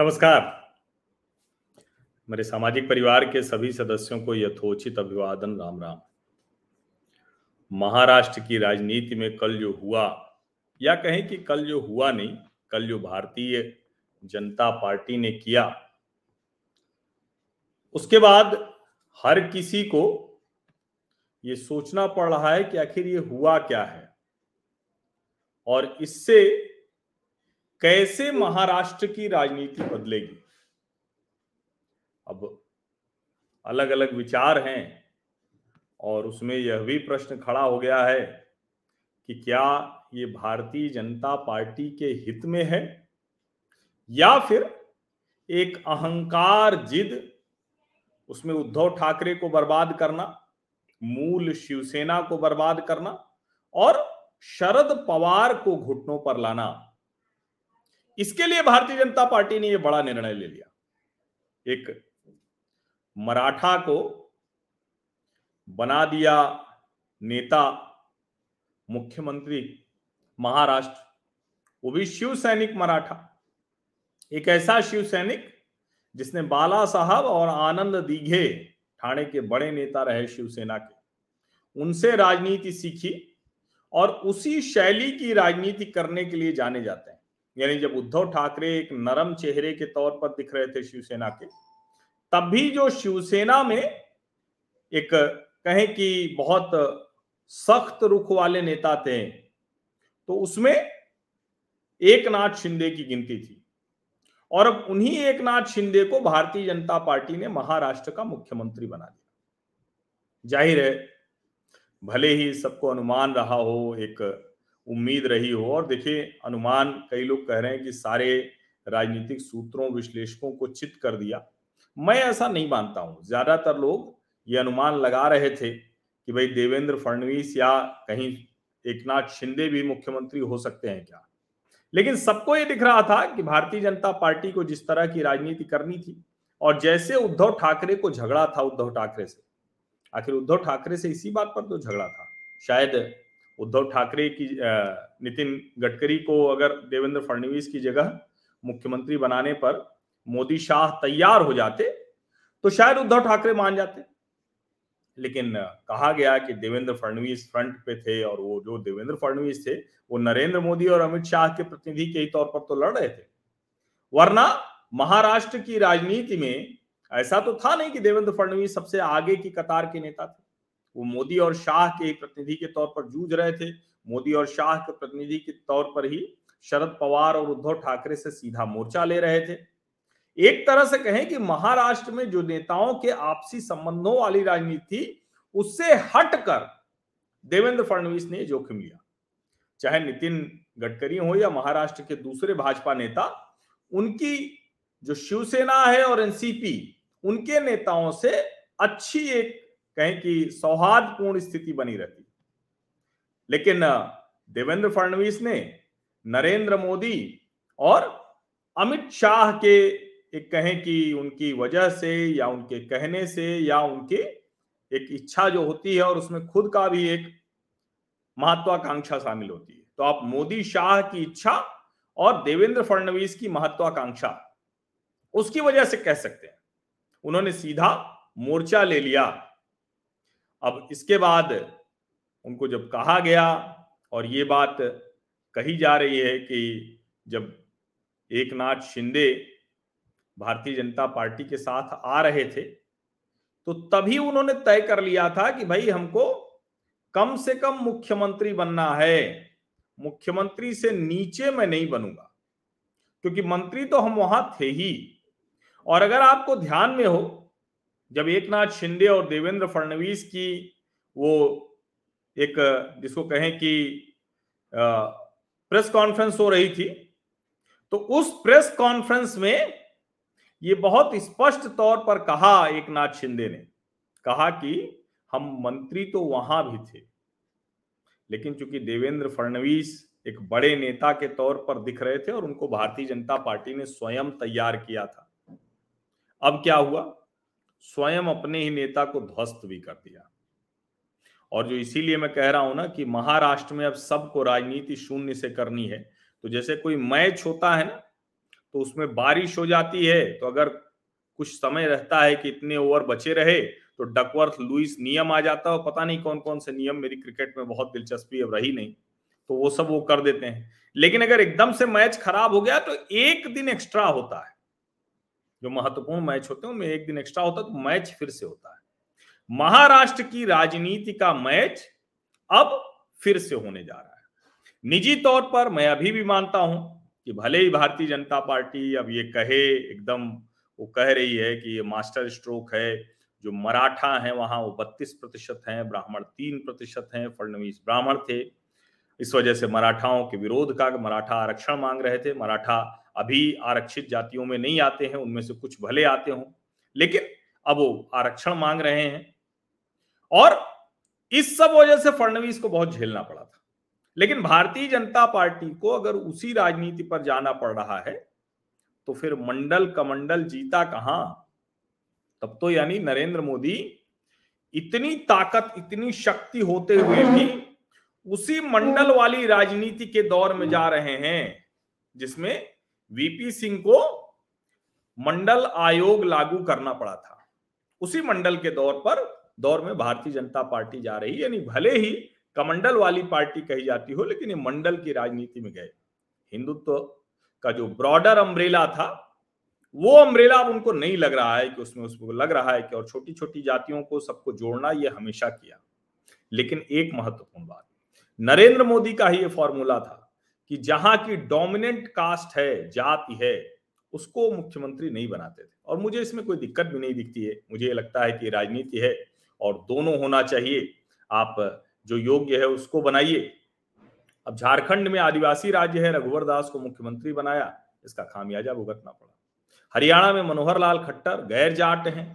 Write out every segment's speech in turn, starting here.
नमस्कार। मेरे सामाजिक परिवार के सभी सदस्यों को यथोचित अभिवादन राम राम महाराष्ट्र की राजनीति में कल जो हुआ, या कहें कि कल जो हुआ नहीं, कल जो भारतीय जनता पार्टी ने किया, उसके बाद हर किसी को ये सोचना पड़ रहा है कि आखिर ये हुआ क्या है? और इससे कैसे महाराष्ट्र की राजनीति बदलेगी? अब अलग अलग विचार हैं और उसमें यह भी प्रश्न खड़ा हो गया है कि क्या ये भारतीय जनता पार्टी के हित में है? या फिर एक अहंकार जिद, उसमें उद्धव ठाकरे को बर्बाद करना, मूल शिवसेना को बर्बाद करना और शरद पवार को घुटनों पर लाना इसके लिए भारतीय जनता पार्टी ने यह बड़ा निर्णय ले लिया। एक मराठा को बना दिया नेता, मुख्यमंत्री, महाराष्ट्र। वो भी शिव सैनिक मराठा। एक ऐसा शिव सैनिक जिसने बाला साहब और आनंद दीघे, ठाणे के बड़े नेता रहे शिवसेना के। उनसे राजनीति सीखी और उसी शैली की राजनीति करने के लिए जाने जाते हैं। यानी जब उद्धव ठाकरे एक नरम चेहरे के तौर पर दिख रहे थे शिवसेना के तब भी जो शिवसेना में एक कहें कि बहुत सख्त रुख वाले नेता थे तो उसमें एक नाथ शिंदे की गिनती थी। और अब उन्हीं एक नाथ शिंदे को भारतीय जनता पार्टी ने महाराष्ट्र का मुख्यमंत्री बना दिया। ज़ाहिर है, भले ही सबको अनुमान रहा हो एक उम्मीद रही हो। और देखिए, अनुमान कई लोग कह रहे हैं कि सारे राजनीतिक सूत्रों, विश्लेषकों को चित कर दिया। मैं ऐसा नहीं मानता हूँ। ज़्यादातर लोग ये अनुमान लगा रहे थे कि भाई देवेंद्र फडणवीस या कहीं एकनाथ शिंदे भी मुख्यमंत्री हो सकते हैं क्या? लेकिन सबको ये दिख रहा था कि भारतीय जनता पार्टी को जिस तरह की राजनीति करनी थी और जैसे उद्धव ठाकरे को झगड़ा था उद्धव ठाकरे से। आखिर उद्धव ठाकरे से इसी बात पर तो झगड़ा था। शायद उद्धव ठाकरे की नितिन गडकरी को अगर देवेंद्र फडणवीस की जगह मुख्यमंत्री बनाने पर मोदी शाह तैयार हो जाते तो शायद उद्धव ठाकरे मान जाते। लेकिन कहा गया कि देवेंद्र फडणवीस फ्रंट पे थे और वो जो देवेंद्र फडणवीस थे, वो नरेंद्र मोदी और अमित शाह के प्रतिनिधि के ही तौर पर तो लड़ रहे थे। वरना महाराष्ट्र की राजनीति में ऐसा तो था नहीं कि देवेंद्र फडणवीस सबसे आगे की कतार के नेता थे। वो मोदी और शाह के प्रतिनिधि के तौर पर जूझ रहे थे। मोदी और शाह के प्रतिनिधि के तौर पर ही शरद पवार और उद्धव ठाकरे से सीधा मोर्चा ले रहे थे। एक तरह से कहें कि महाराष्ट्र में जो नेताओं के आपसी संबंधों वाली राजनीति थी, उससे हटकर देवेंद्र फडणवीस ने जोखिम लिया। चाहे नितिन गडकरी हो या महाराष्ट्र के दूसरे भाजपा नेता, उनकी जो शिवसेना है और एनसीपी, उनके नेताओं से अच्छी एक कहें कि सौहार्दपूर्ण स्थिति बनी रहती। लेकिन देवेंद्र फडणवीस ने नरेंद्र मोदी और अमित शाह के एक कहें कि उनकी वजह से या उनके कहने से या उनके एक इच्छा जो होती है और उसमें खुद का भी एक महत्वाकांक्षा शामिल होती है। तो आप मोदी शाह की इच्छा और देवेंद्र फडणवीस की महत्वाकांक्षा उसकी वजह से कह सकते हैं। उन्होंने सीधा मोर्चा ले लिया। अब इसके बाद उनको जब कहा गया और ये बात कही जा रही है कि जब एक नाथ शिंदे भारतीय जनता पार्टी के साथ आ रहे थे तो तभी उन्होंने तय कर लिया था कि भाई हमको कम से कम मुख्यमंत्री बनना है। मुख्यमंत्री से नीचे मैं नहीं बनूँगा, क्योंकि मंत्री तो हम वहाँ थे ही। और अगर आपको ध्यान में हो जब एक नाथ शिंदे और देवेंद्र फडणवीस की वो एक, जिसको कहें कि प्रेस कॉन्फ्रेंस हो रही थी तो उस प्रेस कॉन्फ्रेंस में ये बहुत स्पष्ट तौर पर कहा एक नाथ शिंदे ने। कहा कि हम मंत्री तो वहाँ भी थे, लेकिन चूँकि देवेंद्र फडणवीस एक बड़े नेता के तौर पर दिख रहे थे और उनको भारतीय जनता पार्टी ने स्वयं तैयार किया था, अब क्या हुआ? स्वयं अपने ही नेता को ध्वस्त भी कर दिया। और जो इसीलिए मैं कह रहा हूँ ना कि महाराष्ट्र में अब सबको राजनीति शून्य से करनी है तो जैसे कोई मैच होता है ना तो उसमें बारिश हो जाती है तो अगर कुछ समय रहता है कि इतने ओवर बचे रहे तो डकवर्थ लुइस नियम आ जाता है पता नहीं कौन कौन से नियम मेरी क्रिकेट में बहुत दिलचस्पी अब रही नहीं तो वो सब वो कर देते हैं। लेकिन अगर एकदम से मैच खराब हो गया तो एक दिन एक्स्ट्रा होता है। जो महत्वपूर्ण मैच होते हैं, उनमें एक दिन एक्स्ट्रा होता है तो मैच फिर से होता है। महाराष्ट्र की राजनीति का मैच अब फिर से होने जा रहा है। निजी तौर पर मैं अभी भी मानता हूँ कि भले ही भारतीय जनता पार्टी अब ये कहे, एकदम वो कह रही है कि ये मास्टर स्ट्रोक है, जो मराठा है वहाँ, वो बत्तीस प्रतिशत है, ब्राह्मण तीन प्रतिशत है, फडणवीस ब्राह्मण थे। इस वजह से मराठाओं के विरोध का मराठा आरक्षण मांग रहे थे, मराठा अभी आरक्षित जातियों में नहीं आते हैं, उनमें से कुछ भले आते हों, लेकिन अब वो आरक्षण मांग रहे हैं। और इस सब वजह से फडणवीस को बहुत झेलना पड़ा था। लेकिन भारतीय जनता पार्टी को अगर उसी राजनीति पर जाना पड़ रहा है तो फिर मंडल कमंडल जीता कहाँ? तब तो यानी नरेंद्र मोदी इतनी ताकत, इतनी शक्ति होते हुए भी उसी मंडल वाली राजनीति के दौर में जा रहे हैं, जिसमें वीपी सिंह को मंडल आयोग लागू करना पड़ा था। उसी मंडल के दौर पर, दौर में भारतीय जनता पार्टी जा रही यानी भले ही कमंडल वाली पार्टी कही जाती हो, लेकिन ये मंडल की राजनीति में गए। हिंदुत्व का जो ब्रॉडर अम्ब्रेला था, वो अम्ब्रेला अब उनको नहीं लग रहा है कि उसमें उसको लग रहा है कि और छोटी छोटी जातियों को सबको जोड़ना ये हमेशा किया। लेकिन एक महत्वपूर्ण बात, नरेंद्र मोदी का ही ये फॉर्मूला था। कि जहाँ की डोमिनेंट कास्ट है, जाति है, उसको मुख्यमंत्री नहीं बनाते थे। और मुझे इसमें कोई दिक्कत भी नहीं दिखती है। मुझे लगता है कि राजनीति है और दोनों होना चाहिए। आप जो योग्य है उसको बनाइए। अब झारखंड में आदिवासी राज्य है, रघुवर दास को मुख्यमंत्री बनाया, इसका खामियाजा भुगतना पड़ा। हरियाणा में मनोहर लाल खट्टर गैर जाट हैं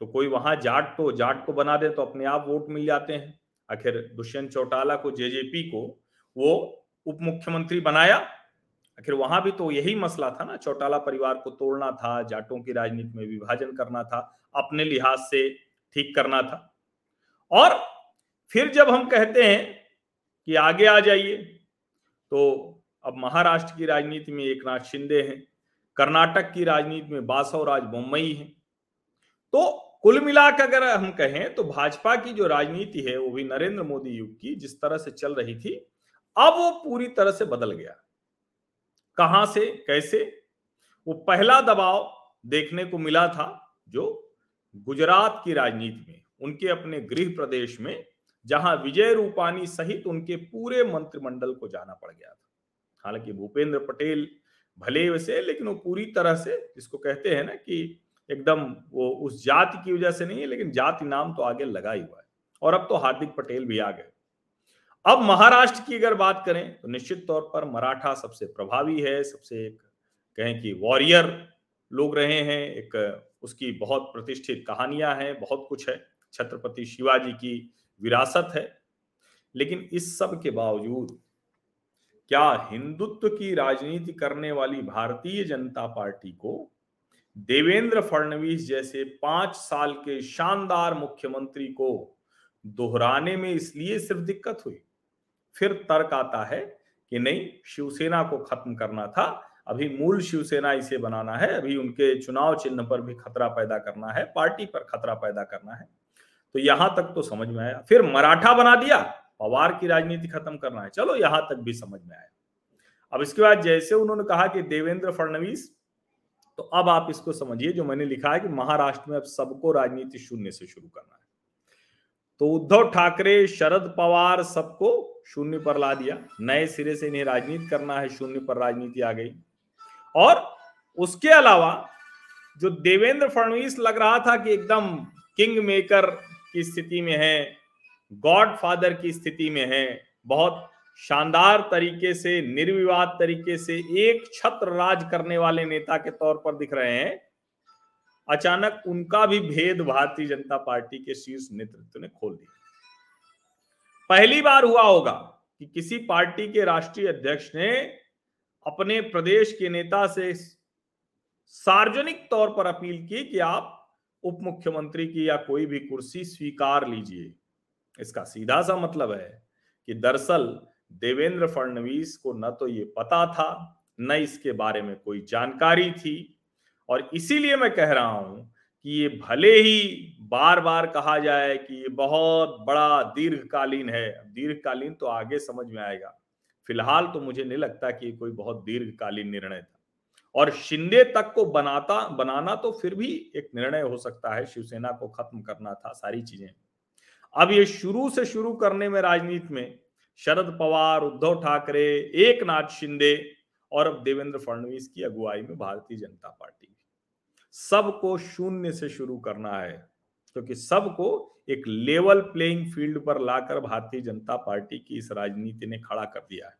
तो कोई वहाँ जाट तो जाट को बना दे तो अपने आप वोट मिल जाते हैं। आखिर दुष्यंत चौटाला को, जेजेपी को, वो उप मुख्यमंत्री बनाया। आखिर वहाँ भी तो यही मसला था ना, चौटाला परिवार को तोड़ना था, जाटों की राजनीति में विभाजन करना था, अपने लिहाज से ठीक करना था। और फिर जब हम कहते हैं कि आगे आ जाइए तो अब महाराष्ट्र की राजनीति में एक नाथ शिंदे हैं, कर्नाटक की राजनीति में बासवराज बोम्मई है। तो कुल मिलाकर अगर हम कहें तो भाजपा की जो राजनीति है, वो भी नरेंद्र मोदी युग की जिस तरह से चल रही थी अब वो पूरी तरह से बदल गया। कहाँ से, कैसे? वो पहला दबाव देखने को मिला था जो गुजरात की राजनीति में, उनके अपने गृह प्रदेश में, जहाँ विजय रूपानी सहित उनके पूरे मंत्रिमंडल को जाना पड़ गया था। हालाँकि भूपेंद्र पटेल भले वैसे लेकिन वो पूरी तरह से जिसको कहते हैं ना कि एकदम वो उस जाति की वजह से नहीं है, लेकिन जाति नाम तो आगे लगा ही हुआ है। और अब तो हार्दिक पटेल भी आ गए। अब महाराष्ट्र की अगर बात करें तो निश्चित तौर पर मराठा सबसे प्रभावी है, सबसे एक कहें कि वॉरियर लोग रहे हैं, एक उसकी बहुत प्रतिष्ठित कहानियाँ हैं, बहुत कुछ है। छत्रपति शिवाजी की विरासत है। लेकिन इस सब के बावजूद क्या हिंदुत्व की राजनीति करने वाली भारतीय जनता पार्टी को देवेंद्र फडणवीस जैसे पाँच साल के शानदार मुख्यमंत्री को दोहराने में इसलिए सिर्फ़ दिक्कत हुई? फिर तर्क आता है कि नहीं, शिवसेना को खत्म करना था, अभी मूल शिवसेना इसे बनाना है, अभी उनके चुनाव चिन्ह पर भी खतरा पैदा करना है, पार्टी पर खतरा पैदा करना है। तो यहाँ तक तो समझ में आया। फिर मराठा बना दिया, पवार की राजनीति खत्म करना है। चलो यहाँ तक भी समझ में आया। अब इसके बाद जैसे उन्होंने कहा कि देवेंद्र फडणवीस तो अब आप इसको समझिए, जो मैंने लिखा है कि महाराष्ट्र में अब सबको राजनीति शून्य से शुरू करना है। तो उद्धव ठाकरे, शरद पवार सबको शून्य पर ला दिया। नए सिरे से इन्हें राजनीति करना है, शून्य पर राजनीति आ गई। और उसके अलावा जो देवेंद्र फडणवीस लग रहा था कि एकदम किंग मेकर की स्थिति में है गॉड फादर की स्थिति में है, बहुत शानदार तरीके से, निर्विवाद तरीके से एक छत्र राज करने वाले नेता के तौर पर दिख रहे हैं अचानक उनका भी भेद भारतीय जनता पार्टी के शीर्ष नेतृत्व ने खोल दिया। पहली बार हुआ होगा कि किसी पार्टी के राष्ट्रीय अध्यक्ष ने अपने प्रदेश के नेता से सार्वजनिक तौर पर अपील की कि आप उप मुख्यमंत्री की या कोई भी कुर्सी स्वीकार लीजिए। इसका सीधा सा मतलब है कि दरअसल देवेंद्र फडणवीस को न तो ये पता था, न इसके बारे में कोई जानकारी थी और इसीलिए मैं कह रहा हूँ कि ये भले ही बार बार कहा जाए कि ये बहुत बड़ा दीर्घकालीन है। दीर्घकालीन तो आगे समझ में आएगा। फ़िलहाल तो मुझे नहीं लगता कि कोई बहुत दीर्घकालीन निर्णय था। और शिंदे तक को बनाता, बनाना तो फिर भी एक निर्णय हो सकता है। शिवसेना को खत्म करना था, सारी चीज़ें। अब ये शुरू से शुरू करने में राजनीति में शरद पवार, उद्धव ठाकरे, एक नाथ शिंदे और अब देवेंद्र फडणवीस की अगुवाई में भारतीय जनता पार्टी। सबको शून्य से शुरू करना है, क्योंकि तो सबको एक लेवल प्लेइंग फ़ील्ड पर लाकर भारतीय जनता पार्टी की इस राजनीति ने खड़ा कर दिया है।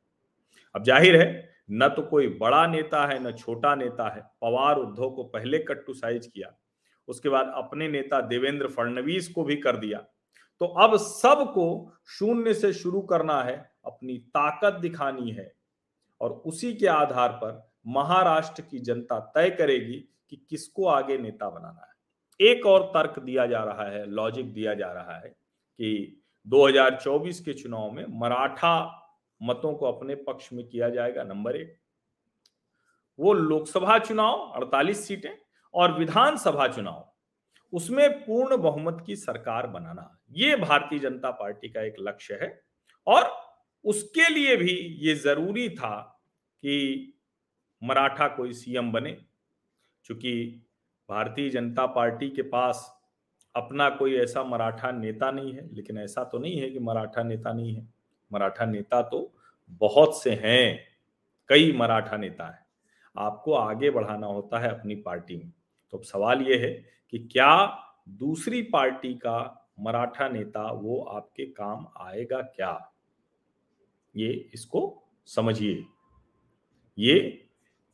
अब ज़ाहिर है, न तो कोई बड़ा नेता है, न छोटा नेता है। पवार उद्धव को पहले कट्टू साइज़ किया, उसके बाद अपने नेता देवेंद्र फडणवीस को भी कर दिया। तो अब सबको शून्य से शुरू करना है, अपनी ताकत दिखानी है, और उसी के आधार पर महाराष्ट्र की जनता तय करेगी कि किसको आगे नेता बनाना है। एक और तर्क दिया जा रहा है लॉजिक दिया जा रहा है कि 2024 के चुनाव में मराठा मतों को अपने पक्ष में किया जाएगा, नंबर एक। वो लोकसभा चुनाव 48 सीटें, और विधानसभा चुनाव, उसमें पूर्ण बहुमत की सरकार बनाना। ये भारतीय जनता पार्टी का एक लक्ष्य है, और उसके लिए भी ये ज़रूरी था कि मराठा कोई सीएम बने क्योंकि भारतीय जनता पार्टी के पास अपना कोई ऐसा मराठा नेता नहीं है, लेकिन ऐसा तो नहीं है कि मराठा नेता नहीं है। मराठा नेता तो बहुत से हैं, कई मराठा नेता है। आपको आगे बढ़ाना होता है अपनी पार्टी में। तो अब सवाल यह है कि क्या दूसरी पार्टी का मराठा नेता वो आपके काम आएगा क्या? ये इसको समझिए। ये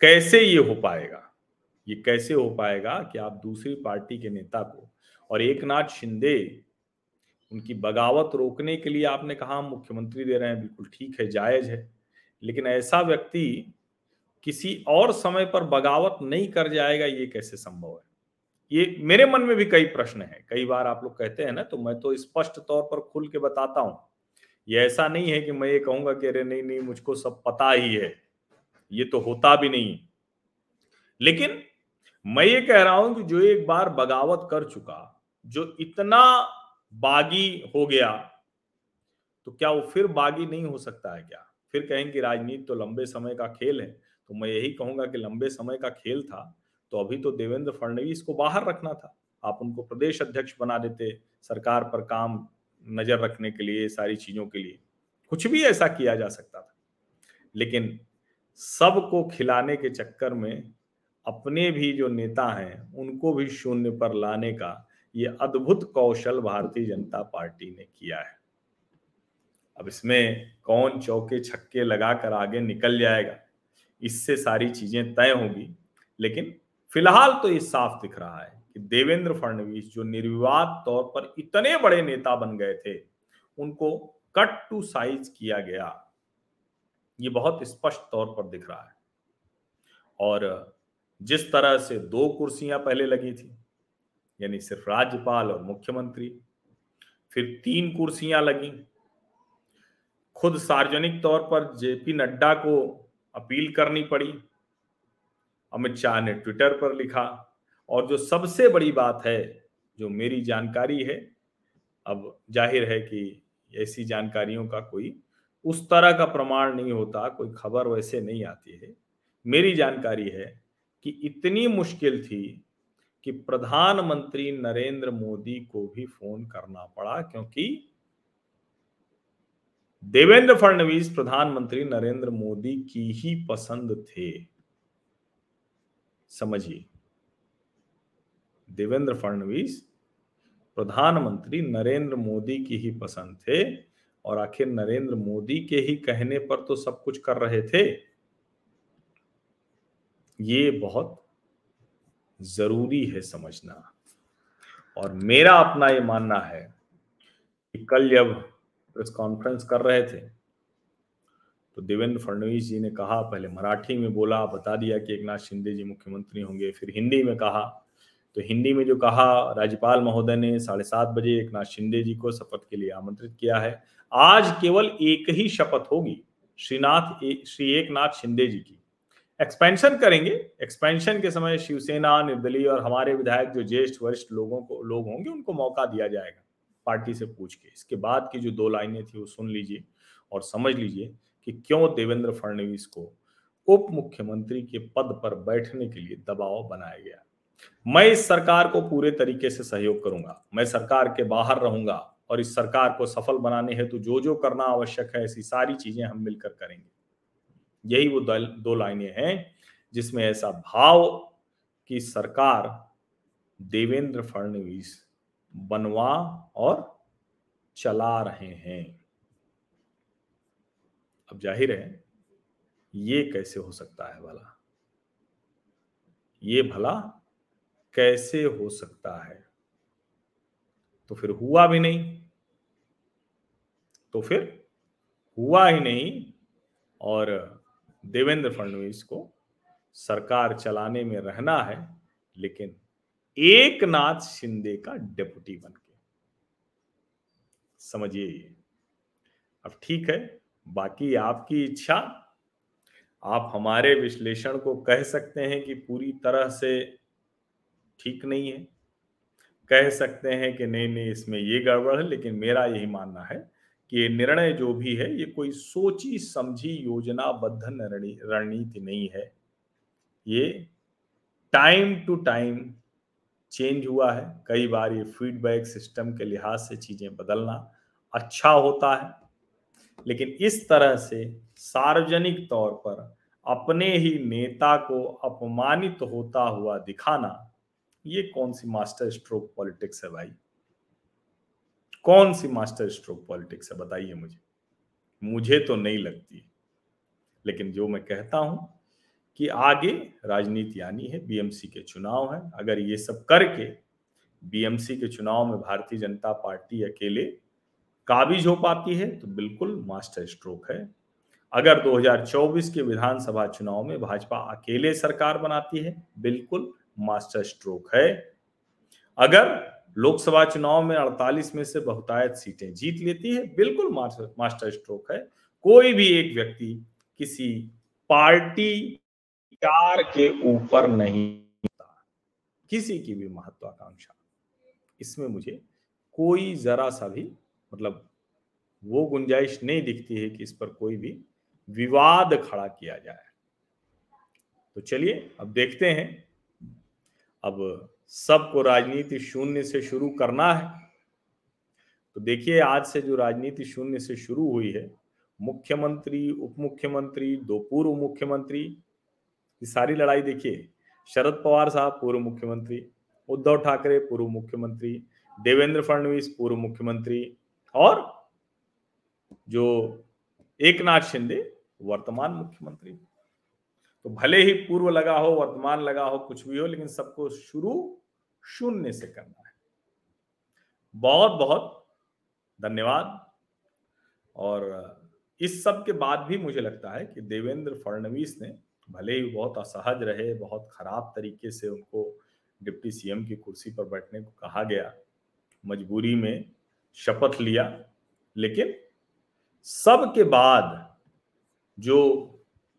कैसे ये हो पाएगा? ये कैसे हो पाएगा कि आप दूसरी पार्टी के नेता को? और एक नाथ शिंदे, उनकी बगावत रोकने के लिए आपने कहा मुख्यमंत्री दे रहे हैं, बिल्कुल ठीक है, जायज़ है। लेकिन ऐसा व्यक्ति किसी और समय पर बगावत नहीं कर जाएगा, ये कैसे संभव है? ये मेरे मन में भी कई प्रश्न है। कई बार आप लोग कहते हैं ना तो मैं तो स्पष्ट तौर पर खुल के बताता हूँ। ये ऐसा नहीं है कि मैं ये कहूँगा कि अरे नहीं नहीं, मुझको सब पता ही है। ये तो होता भी नहीं लेकिन मैं ये कह रहा हूँ कि जो एक बार बगावत कर चुका, जो इतना बागी हो गया तो क्या वो फिर बागी नहीं हो सकता है क्या? फिर कहेंगे, राजनीति तो लंबे समय का खेल है। तो मैं यही कहूँगा कि लंबे समय का खेल था तो अभी तो देवेंद्र फडणवीस को बाहर रखना था। आप उनको प्रदेश अध्यक्ष बना देते, सरकार पर काम नज़र रखने के लिए, सारी चीज़ों के लिए। कुछ भी ऐसा किया जा सकता था। लेकिन सबको खिलाने के चक्कर में अपने भी जो नेता हैं, उनको भी शून्य पर लाने का ये अद्भुत कौशल भारतीय जनता पार्टी ने किया है। अब इसमें कौन चौके छक्के लगाकर आगे निकल जाएगा, इससे सारी चीज़ें तय होंगी। लेकिन फ़िलहाल तो ये साफ़ दिख रहा है कि देवेंद्र फडणवीस जो निर्विवाद तौर पर इतने बड़े नेता बन गए थे, उनको कट टू साइज़ किया गया। ये बहुत स्पष्ट तौर पर दिख रहा है। और जिस तरह से दो कुर्सियाँ पहले लगी थी, यानी सिर्फ़ राज्यपाल और मुख्यमंत्री, फिर तीन कुर्सियाँ लगी। खुद सार्वजनिक तौर पर जेपी नड्डा को अपील करनी पड़ी, अमित शाह ने ट्विटर पर लिखा, और जो सबसे बड़ी बात है, जो मेरी जानकारी है, अब ज़ाहिर है कि ऐसी जानकारियों का कोई उस तरह का प्रमाण नहीं होता, कोई खबर वैसे नहीं आती है। मेरी जानकारी है कि इतनी मुश्किल थी कि प्रधानमंत्री नरेंद्र मोदी को भी फ़ोन करना पड़ा, क्योंकि देवेंद्र फडणवीस प्रधानमंत्री नरेंद्र मोदी की ही पसंद थे। समझिए, देवेंद्र फडणवीस प्रधानमंत्री नरेंद्र मोदी की ही पसंद थे, और आखिर नरेंद्र मोदी के ही कहने पर तो सब कुछ कर रहे थे। ये बहुत ज़रूरी है समझना। और मेरा अपना ये मानना है कि कल जब प्रेस कॉन्फ्रेंस कर रहे थे तो देवेंद्र फडणवीस जी ने कहा, पहले मराठी में बोला, बता दिया कि एक नाथ शिंदे जी मुख्यमंत्री होंगे, फिर हिंदी में कहा। तो हिंदी में जो कहा, राज्यपाल महोदय ने साढ़े सात बजे एक नाथ शिंदे जी को शपथ के लिए आमंत्रित किया है। आज केवल एक ही शपथ होगी, श्रीनाथ श्री एक नाथ शिंदे जी की। एक्सपेंशन करेंगे। एक्सपेंशन के समय शिवसेना, निर्दलीय और हमारे विधायक जो ज्येष्ठ वरिष्ठ लोगों को, लोग होंगे, उनको मौका दिया जाएगा पार्टी से पूछ के। इसके बाद की जो दो लाइनें थी वो सुन लीजिए और समझ लीजिए कि क्यों देवेंद्र फडणवीस को उप मुख्यमंत्री के पद पर बैठने के लिए दबाव बनाया गया। मैं इस सरकार को पूरे तरीके से सहयोग करूँगा। मैं सरकार के बाहर रहूँगा और इस सरकार को सफल बनाने हेतु जो जो करना आवश्यक है, ऐसी सारी चीज़ें हम मिलकर करेंगे। यही वो दो लाइनें हैं, जिसमें ऐसा भाव कि सरकार देवेंद्र फडणवीस बनवा और चला रहे हैं। अब ज़ाहिर है, ये कैसे हो सकता है भला? ये भला कैसे हो सकता है? तो फिर हुआ भी नहीं तो फिर हुआ ही नहीं और देवेंद्र फडणवीस को सरकार चलाने में रहना है, लेकिन एक नाथ शिंदे का डेपुटी बन के। समझिए ये। अब ठीक है, बाकी आपकी इच्छा, आप हमारे विश्लेषण को कह सकते हैं कि पूरी तरह से ठीक नहीं है। कह सकते हैं कि नहीं नहीं, इसमें ये गड़बड़ है, लेकिन मेरा यही मानना है कि ये निर्णय जो भी है, ये कोई सोची समझी योजनाबद्ध रणनीति नहीं है। ये टाइम टू टाइम चेंज हुआ है। कई बार ये फीडबैक सिस्टम के लिहाज से चीज़ें बदलना अच्छा होता है। लेकिन इस तरह से सार्वजनिक तौर पर अपने ही नेता को अपमानित होता हुआ दिखाना, ये कौन सी मास्टर स्ट्रोक पॉलिटिक्स है भाई? कौन सी मास्टर स्ट्रोक पॉलिटिक्स है, बताइए मुझे। मुझे तो नहीं लगती। लेकिन जो मैं कहता हूँ कि आगे राजनीति आनी है बीएमसी के चुनाव है। अगर ये सब करके बीएमसी के चुनाव में भारतीय जनता पार्टी अकेले काबिज हो पाती है तो बिल्कुल मास्टर स्ट्रोक है। अगर 2024 के विधानसभा चुनाव में भाजपा अकेले सरकार बनाती है, बिल्कुल मास्टर स्ट्रोक है। अगर लोकसभा चुनाव में 48 में से बहुतायत सीटें जीत लेती है। बिल्कुल मास्टर स्ट्रोक है। कोई भी एक व्यक्ति किसी पार्टी कार के ऊपर नहीं किसी की भी महत्वाकांक्षा। इसमें मुझे कोई जरा सा भी मतलब वो गुंजाइश नहीं दिखती है कि इस पर कोई भी विवाद खड़ा किया जाए। तो चलिए, अब देखते हैं। अब सबको राजनीति शून्य से शुरू करना है। तो देखिए, आज से जो राजनीति शून्य से शुरू हुई है, मुख्यमंत्री उप मुख्यमंत्री दो पूर्व मुख्यमंत्री, ये सारी लड़ाई देखिए, शरद पवार साहब पूर्व मुख्यमंत्री, उद्धव ठाकरे पूर्व मुख्यमंत्री, देवेंद्र फडणवीस पूर्व मुख्यमंत्री और जो एक नाथ शिंदे वर्तमान मुख्यमंत्री। तो भले ही पूर्व लगा हो, वर्तमान लगा हो, कुछ भी हो, लेकिन सबको शुरू शून्य से करना है। बहुत बहुत धन्यवाद। और इस सब के बाद भी मुझे लगता है कि देवेंद्र फडणवीस ने भले ही बहुत असहज रहे, बहुत खराब तरीके से उनको डिप्टी सीएम की कुर्सी पर बैठने को कहा गया, मजबूरी में शपथ लिया, लेकिन सब के बाद जो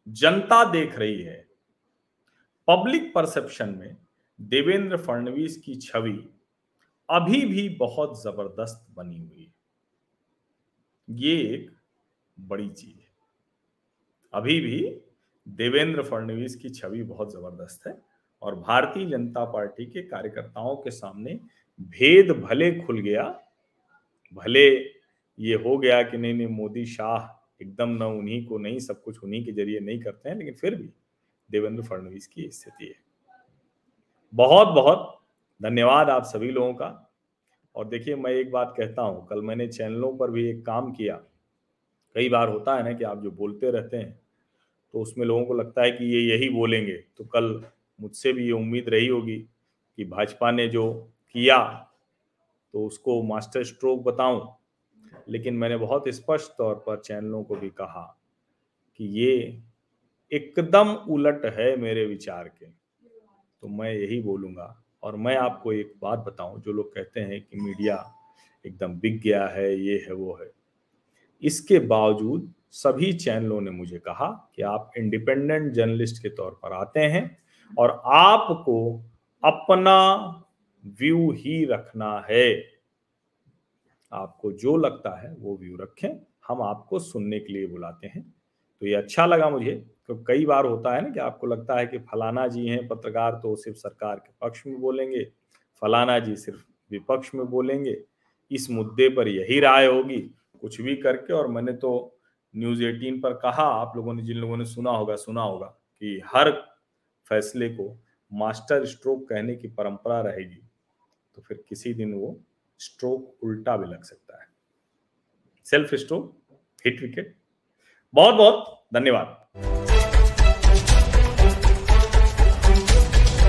जनता देख रही है, पब्लिक परसेप्शन में देवेंद्र फडणवीस की छवि अभी भी बहुत ज़बरदस्त बनी हुई है। ये एक बड़ी चीज़ है। अभी भी देवेंद्र फडणवीस की छवि बहुत ज़बरदस्त है और भारतीय जनता पार्टी के कार्यकर्ताओं के सामने भेद भले खुल गया, भले ये हो गया कि नहीं नहीं, मोदी शाह एकदम न उन्हीं को, नहीं, सब कुछ उन्हीं के ज़रिए नहीं करते हैं, लेकिन फिर भी देवेंद्र फडणवीस की स्थिति है। बहुत बहुत धन्यवाद आप सभी लोगों का। और देखिए, मैं एक बात कहता हूँ, कल मैंने चैनलों पर भी एक काम किया। कई बार होता है ना कि आप जो बोलते रहते हैं तो उसमें लोगों को लगता है कि ये यही बोलेंगे। तो कल मुझसे भी ये उम्मीद रही होगी कि भाजपा ने जो किया तो उसको मास्टर स्ट्रोक बताऊँ। लेकिन मैंने बहुत स्पष्ट तौर पर चैनलों को भी कहा कि ये एकदम उलट है मेरे विचार के। तो मैं यही बोलूँगा और मैं आपको एक बात बताऊँ, जो लोग कहते हैं कि मीडिया एकदम बिक गया है, ये है, वो है। इसके बावजूद सभी चैनलों ने मुझे कहा कि आप इंडिपेंडेंट जर्नलिस्ट के तौर पर आते हैं और आपको अपना व्यू ही रखना है। आपको जो लगता है, वो व्यू रखें। हम आपको सुनने के लिए बुलाते हैं। तो ये अच्छा लगा मुझे। तो कई बार होता है ना कि आपको लगता है कि फलाना जी हैं, पत्रकार तो सिर्फ़ सरकार के पक्ष में बोलेंगे, फलाना जी सिर्फ़ विपक्ष में बोलेंगे। इस मुद्दे पर यही राय होगी, कुछ भी करके। और मैंने तो न्यूज़ 18 पर कहा, आप लोगों ने, जिन लोगों ने सुना होगा सुना होगा कि हर फैसले को मास्टर स्ट्रोक कहने की परंपरा रहेगी तो फिर किसी दिन वो स्ट्रोक उल्टा भी लग सकता है। Self stroke, hit wicket. बहुत बहुत धन्यवाद।